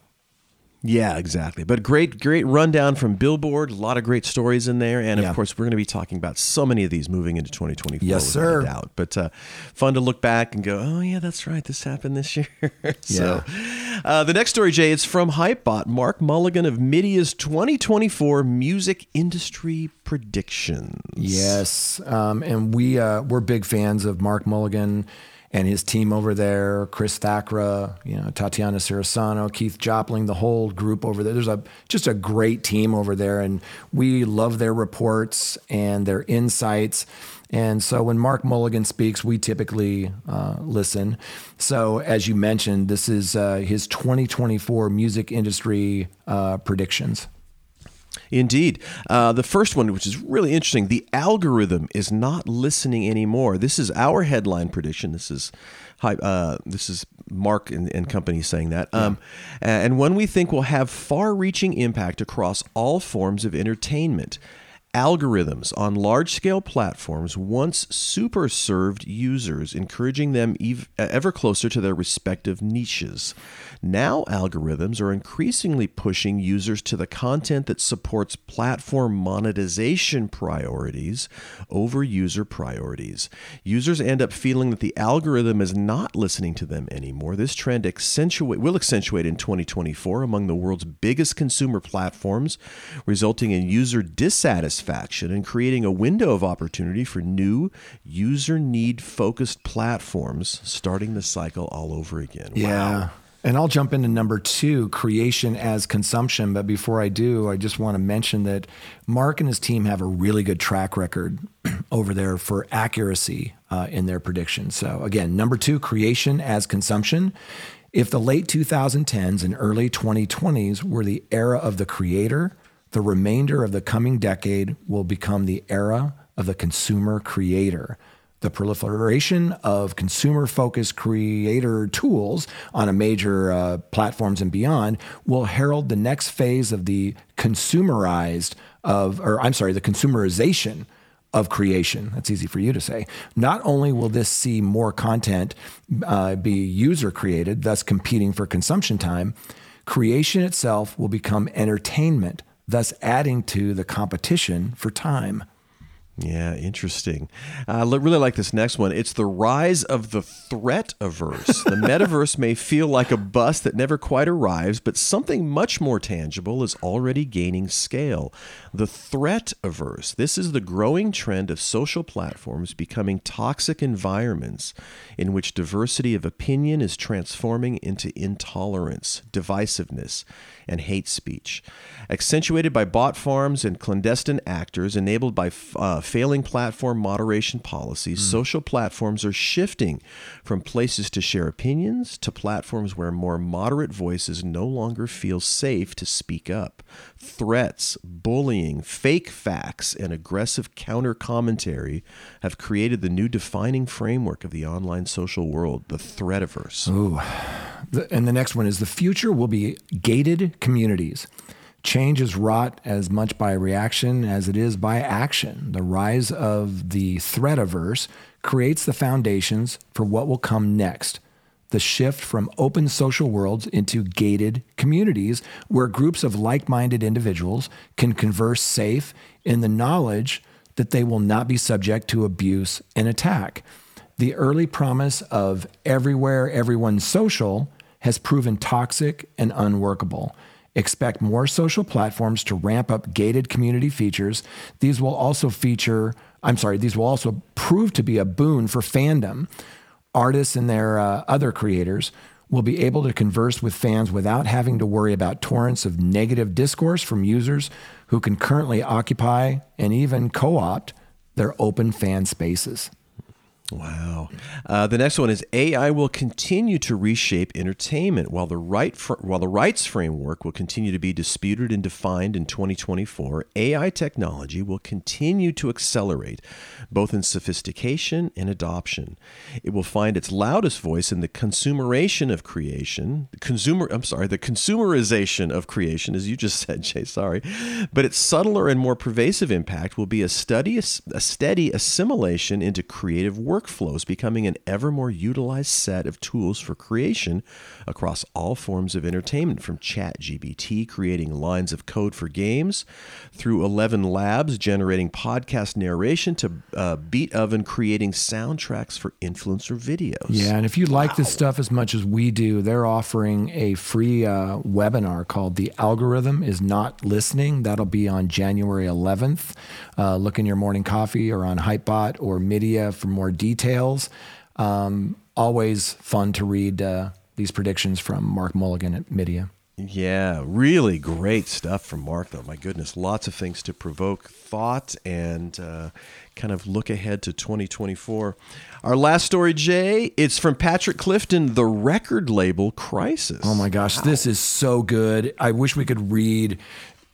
Yeah, exactly. But great, great rundown from Billboard. A lot of great stories in there, and of Yeah. course, we're going to be talking about so many of these moving into 2024. Yes, sir. Doubt. But uh, fun to look back and go, oh yeah, that's right. This happened this year. so, uh, the next story, Jay, it's from Hypebot. Mark Mulligan of MIDiA's 2024 music industry predictions. Yes, um, and we uh, we're big fans of Mark Mulligan and his team over there. Chris Thakra, you know, Tatiana Cirisano, Keith Jopling, the whole group over there. There's a just a great team over there, and we love their reports and their insights. And so when Mark Mulligan speaks, we typically uh, listen. So as you mentioned, this is uh, his 2024 music industry uh, predictions. Indeed. Uh, the first one, which is really interesting, the algorithm is not listening anymore. This is our headline prediction. This is uh, this is Mark and, and company saying that. Um, and one we think will have far-reaching impact across all forms of entertainment. Algorithms on large scale platforms once super served users, encouraging them ev- ever closer to their respective niches. Now, algorithms are increasingly pushing users to the content that supports platform monetization priorities over user priorities. Users end up feeling that the algorithm is not listening to them anymore. This trend accentuate, will accentuate in 2024 among the world's biggest consumer platforms, resulting in user dissatisfaction and creating a window of opportunity for new user need focused platforms, starting the cycle all over again. Yeah. And I'll jump into number two, creation as consumption. But before I do, I just want to mention that Mark and his team have a really good track record over there for accuracy uh, in their predictions. So, again, number two, creation as consumption. If the late 2010s and early 2020s were the era of the creator, the remainder of the coming decade will become the era of the consumer creator. The proliferation of consumer focused creator tools on a major uh, platforms and beyond will herald the next phase of the consumerized of, or I'm sorry, the consumerization of creation. That's easy for you to say. Not only will this see more content uh, be user created, thus competing for consumption time, creation itself will become entertainment, thus adding to the competition for time. Yeah, interesting. I uh, really like this next one. It's the rise of the threat averse. the metaverse may feel like a bus that never quite arrives, but something much more tangible is already gaining scale. The threat averse. This is the growing trend of social platforms becoming toxic environments in which diversity of opinion is transforming into intolerance, divisiveness, and hate speech. Accentuated by bot farms and clandestine actors, enabled by uh, failing platform moderation policies, hmm. social platforms are shifting from places to share opinions to platforms where more moderate voices no longer feel safe to speak up. Threats, bullying, fake facts, and aggressive counter commentary have created the new defining framework of the online social world, the threativerse. Ooh. And the next one is the future will be gated communities. Change is wrought as much by reaction as it is by action. The rise of the threadiverse creates the foundations for what will come next. The shift from open social worlds into gated communities where groups of like minded individuals can converse safe in the knowledge that they will not be subject to abuse and attack. The early promise of everywhere, everyone social has proven toxic and unworkable. Expect more social platforms to ramp up gated community features. These will also feature, I'm sorry, these will also prove to be a boon for fandom. Artists and their uh, other creators will be able to converse with fans without having to worry about torrents of negative discourse from users who can currently occupy and even co opt their open fan spaces. Wow. Uh, the next one is AI will continue to reshape entertainment while the right fr- while the rights framework will continue to be disputed and defined in 2024. AI technology will continue to accelerate both in sophistication and adoption. It will find its loudest voice in the consumeration of creation, consumer I'm sorry, the consumerization of creation as you just said, Jay, sorry. But its subtler and more pervasive impact will be a study a steady assimilation into creative work workflows becoming an ever more utilized set of tools for creation across all forms of entertainment, from ChatGPT creating lines of code for games, through 11 Labs generating podcast narration, to uh, Beatoven creating soundtracks for influencer videos. Yeah, and if you like wow. this stuff as much as we do, they're offering a free uh, webinar called The Algorithm is Not Listening. That'll be on January 11th. Uh, look in your morning coffee or on Hypebot or MIDiA for more details details. Um, always fun to read uh, these predictions from Mark Mulligan at MIDiA. Yeah, really great stuff from Mark, though. My goodness, lots of things to provoke thought and uh, kind of look ahead to 2024. Our last story, Jay, it's from Patrick Clifton, the record label Crisis. Oh my gosh, wow. this is so good. I wish we could read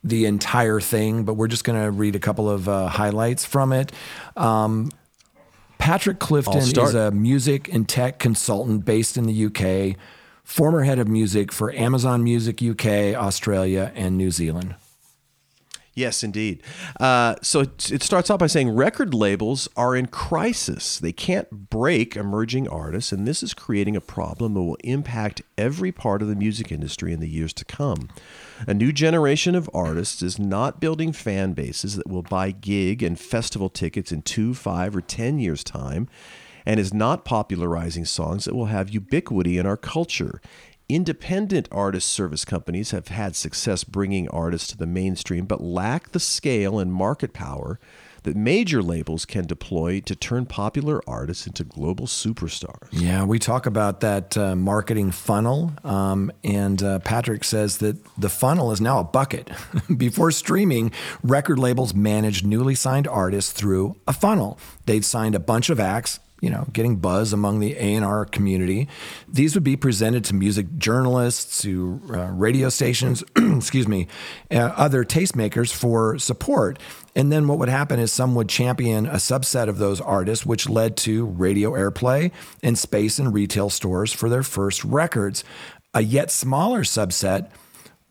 the entire thing, but we're just going to read a couple of uh, highlights from it. Um, Patrick Clifton is a music and tech consultant based in the UK, former head of music for Amazon Music UK, Australia, and New Zealand. Yes, indeed. Uh, so it, it, starts out by saying record labels are in crisis. They can't break emerging artists, and this is creating a problem that will impact every part of the music industry in the years to come. A new generation of artists is not building fan bases that will buy gig and festival tickets in two, five, or ten years' time, and is not popularizing songs that will have ubiquity in our culture. Independent artist service companies have had success bringing artists to the mainstream, but lack the scale and market power that major labels can deploy to turn popular artists into global superstars. Yeah, we talk about that uh, marketing funnel, um, and uh, Patrick says that the funnel is now a bucket. Before streaming, record labels managed newly signed artists through a funnel. They'd signed a bunch of acts, you know, getting buzz among the A&R community. These would be presented to music journalists, to uh, radio stations, excuse me, uh, other tastemakers for support. And then what would happen is some would champion a subset of those artists, which led to radio airplay and space in retail stores for their first records. A yet smaller subset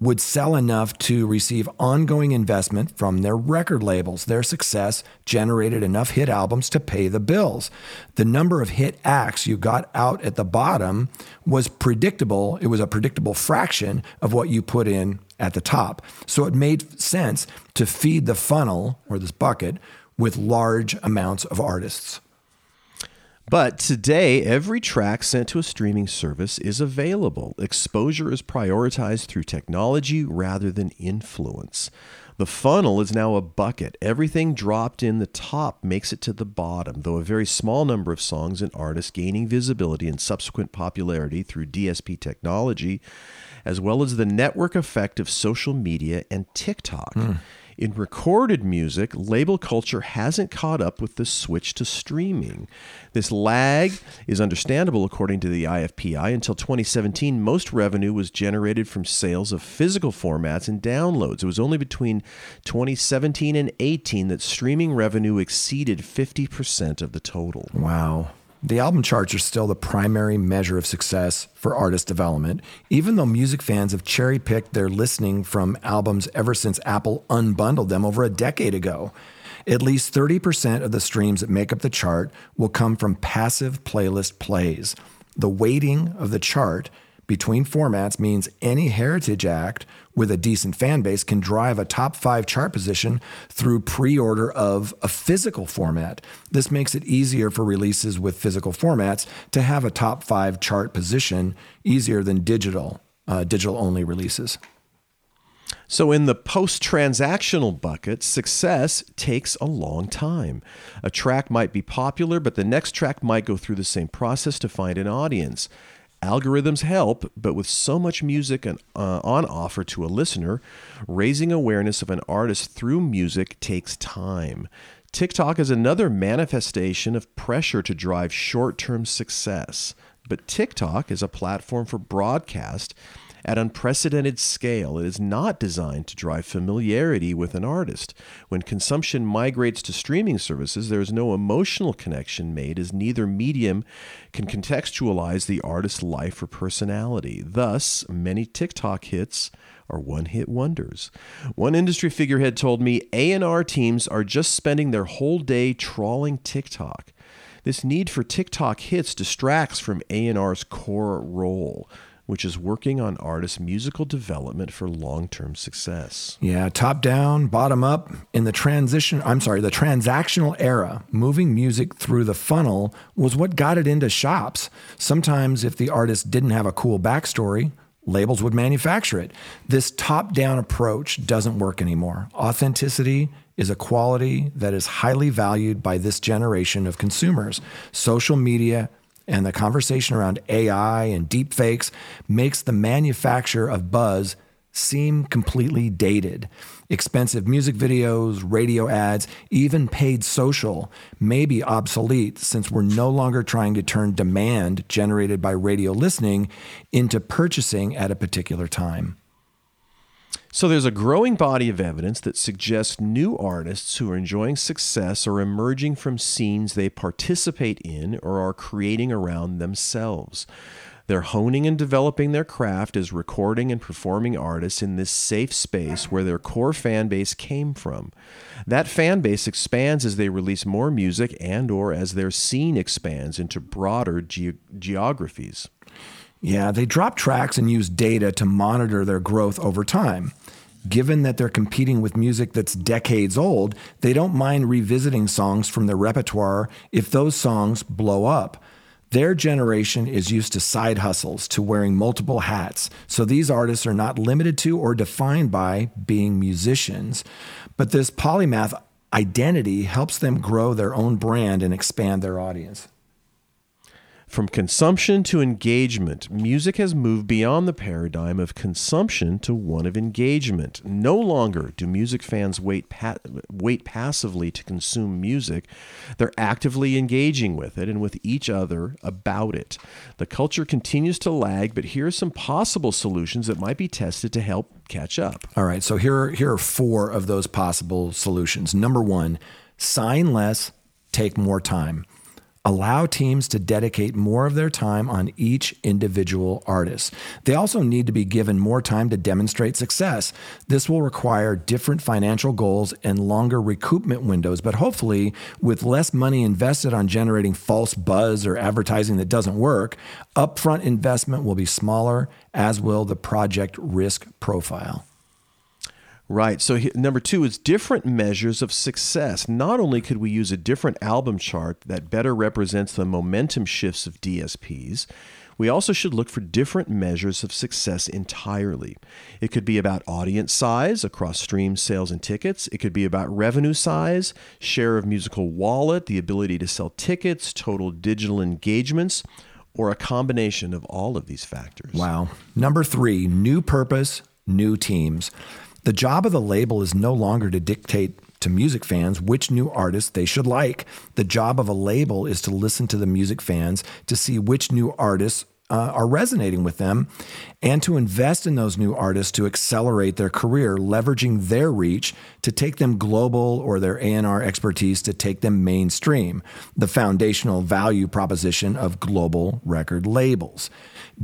would sell enough to receive ongoing investment from their record labels. Their success generated enough hit albums to pay the bills. The number of hit acts you got out at the bottom was predictable. It was a predictable fraction of what you put in at the top. So it made sense to feed the funnel or this bucket with large amounts of artists. But today, every track sent to a streaming service is available. Exposure is prioritized through technology rather than influence. The funnel is now a bucket. Everything dropped in the top makes it to the bottom, though a very small number of songs and artists gaining visibility and subsequent popularity through DSP technology, as well as the network effect of social media and TikTok. Mm. In recorded music, label culture hasn't caught up with the switch to streaming. This lag is understandable according to the IFPI. Until 2017, most revenue was generated from sales of physical formats and downloads. It was only between 2017 and 18 that streaming revenue exceeded 50% of the total. Wow. The album charts are still the primary measure of success for artist development, even though music fans have cherry picked their listening from albums ever since Apple unbundled them over a decade ago. At least 30% of the streams that make up the chart will come from passive playlist plays. The weighting of the chart between formats means any heritage act with a decent fan base can drive a top five chart position through pre order of a physical format. This makes it easier for releases with physical formats to have a top five chart position, easier than digital, uh, digital only releases. So, in the post transactional bucket, success takes a long time. A track might be popular, but the next track might go through the same process to find an audience. Algorithms help, but with so much music uh, on offer to a listener, raising awareness of an artist through music takes time. TikTok is another manifestation of pressure to drive short term success. But TikTok is a platform for broadcast at unprecedented scale. It is not designed to drive familiarity with an artist. When consumption migrates to streaming services, there is no emotional connection made as neither medium can contextualize the artist's life or personality. Thus, many TikTok hits are one-hit wonders. One industry figurehead told me A&R teams are just spending their whole day trawling TikTok. This need for TikTok hits distracts from A&R's core role which is working on artists' musical development for long term success. Yeah, top down, bottom up. In the transition, I'm sorry, the transactional era, moving music through the funnel was what got it into shops. Sometimes, if the artist didn't have a cool backstory, labels would manufacture it. This top down approach doesn't work anymore. Authenticity is a quality that is highly valued by this generation of consumers. Social media and the conversation around AI and deepfakes makes the manufacture of buzz seem completely dated. Expensive music videos, radio ads, even paid social may be obsolete since we're no longer trying to turn demand generated by radio listening into purchasing at a particular time. So there's a growing body of evidence that suggests new artists who are enjoying success are emerging from scenes they participate in or are creating around themselves. They're honing and developing their craft as recording and performing artists in this safe space where their core fan base came from. That fan base expands as they release more music and or as their scene expands into broader ge- geographies. Yeah, they drop tracks and use data to monitor their growth over time. Given that they're competing with music that's decades old, they don't mind revisiting songs from their repertoire if those songs blow up. Their generation is used to side hustles, to wearing multiple hats. So these artists are not limited to or defined by being musicians. But this polymath identity helps them grow their own brand and expand their audience. From consumption to engagement, music has moved beyond the paradigm of consumption to one of engagement. No longer do music fans wait, pa- wait passively to consume music, they're actively engaging with it and with each other about it. The culture continues to lag, but here are some possible solutions that might be tested to help catch up. All right, so here, here are four of those possible solutions. Number one, sign less, take more time allow teams to dedicate more of their time on each individual artist. They also need to be given more time to demonstrate success. This will require different financial goals and longer recoupment windows, but hopefully, with less money invested on generating false buzz or advertising that doesn't work, upfront investment will be smaller, as will the project risk profile. Right. So he, number two is different measures of success. Not only could we use a different album chart that better represents the momentum shifts of DSPs, we also should look for different measures of success entirely. It could be about audience size across streams, sales, and tickets. It could be about revenue size, share of musical wallet, the ability to sell tickets, total digital engagements, or a combination of all of these factors. Wow. Number three, new purpose, new teams. The job of the label is no longer to dictate to music fans which new artists they should like. The job of a label is to listen to the music fans to see which new artists uh, are resonating with them and to invest in those new artists to accelerate their career, leveraging their reach to take them global or their A&R expertise to take them mainstream, the foundational value proposition of global record labels.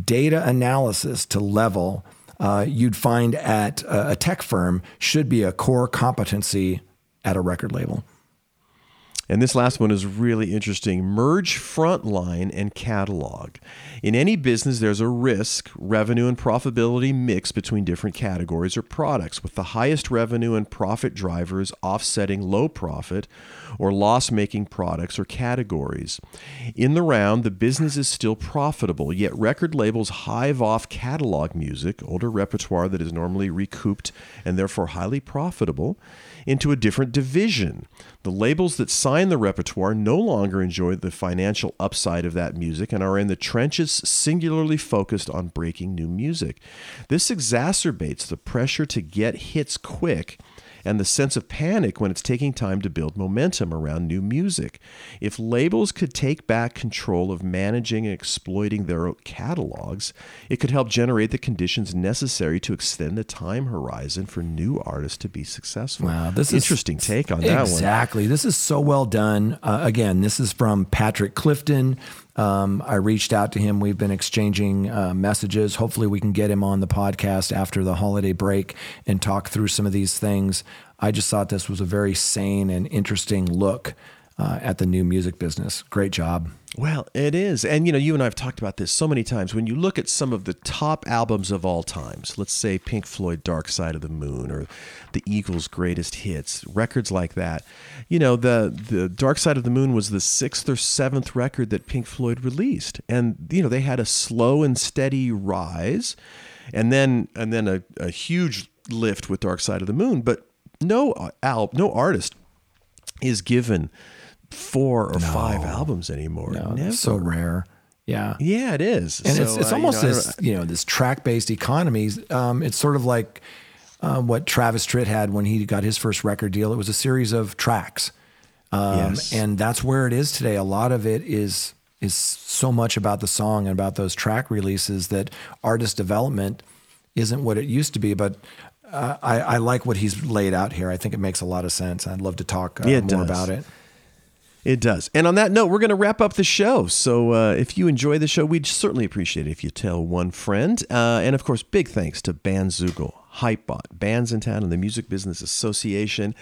Data analysis to level uh, you'd find at a, a tech firm should be a core competency at a record label. And this last one is really interesting. Merge frontline and catalog. In any business, there's a risk, revenue, and profitability mix between different categories or products, with the highest revenue and profit drivers offsetting low profit or loss making products or categories. In the round, the business is still profitable, yet record labels hive off catalog music, older repertoire that is normally recouped and therefore highly profitable, into a different division. The labels that sign the repertoire no longer enjoy the financial upside of that music and are in the trenches singularly focused on breaking new music. This exacerbates the pressure to get hits quick and the sense of panic when it's taking time to build momentum around new music. If labels could take back control of managing and exploiting their catalogs, it could help generate the conditions necessary to extend the time horizon for new artists to be successful. Wow, this interesting is, take on that exactly. one. Exactly. This is so well done. Uh, again, this is from Patrick Clifton. Um, I reached out to him. We've been exchanging uh, messages. Hopefully, we can get him on the podcast after the holiday break and talk through some of these things. I just thought this was a very sane and interesting look uh, at the new music business. Great job. Well, it is. And you know, you and I have talked about this so many times. When you look at some of the top albums of all times, let's say Pink Floyd Dark Side of the Moon or the Eagles Greatest Hits, records like that. You know, the the Dark Side of the Moon was the 6th or 7th record that Pink Floyd released. And you know, they had a slow and steady rise and then and then a, a huge lift with Dark Side of the Moon, but no uh, al- no artist is given four or No. five albums anymore. No, Never. so rare. Yeah. Yeah, it is. and So, it's, it's uh, you almost know, this you know this track based economy. Um, it's sort of like uh, what Travis Tritt had when he got his first record deal. It was a series of tracks, um, Yes. and that's where it is today. A lot of it is is so much about the song and about those track releases that artist development isn't what it used to be. But uh, I, I like what he's laid out here. I think it makes a lot of sense. I'd love to talk uh, Yeah, more does. about it. It does. And on that note, we're going to wrap up the show. So uh, if you enjoy the show, we'd certainly appreciate it if you tell one friend. Uh, and of course, big thanks to Bandzoogle, Hypebot, Bandsintown, and the Music Business Association.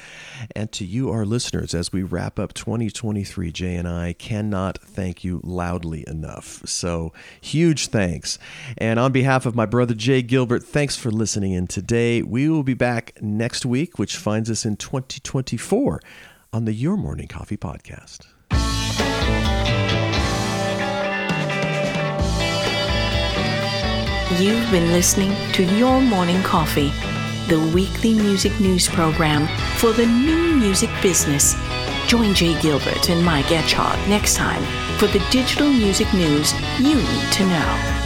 And to you, our listeners, as we wrap up 2023, Jay and I cannot thank you loudly enough. So huge thanks. And on behalf of my brother Jay Gilbert, thanks for listening in today. We will be back next week, which finds us in 2024 on the Your Morning Coffee podcast. You've been listening to Your Morning Coffee, the weekly music news program for the new music business. Join Jay Gilbert and Mike Etchart next time for the digital music news you need to know.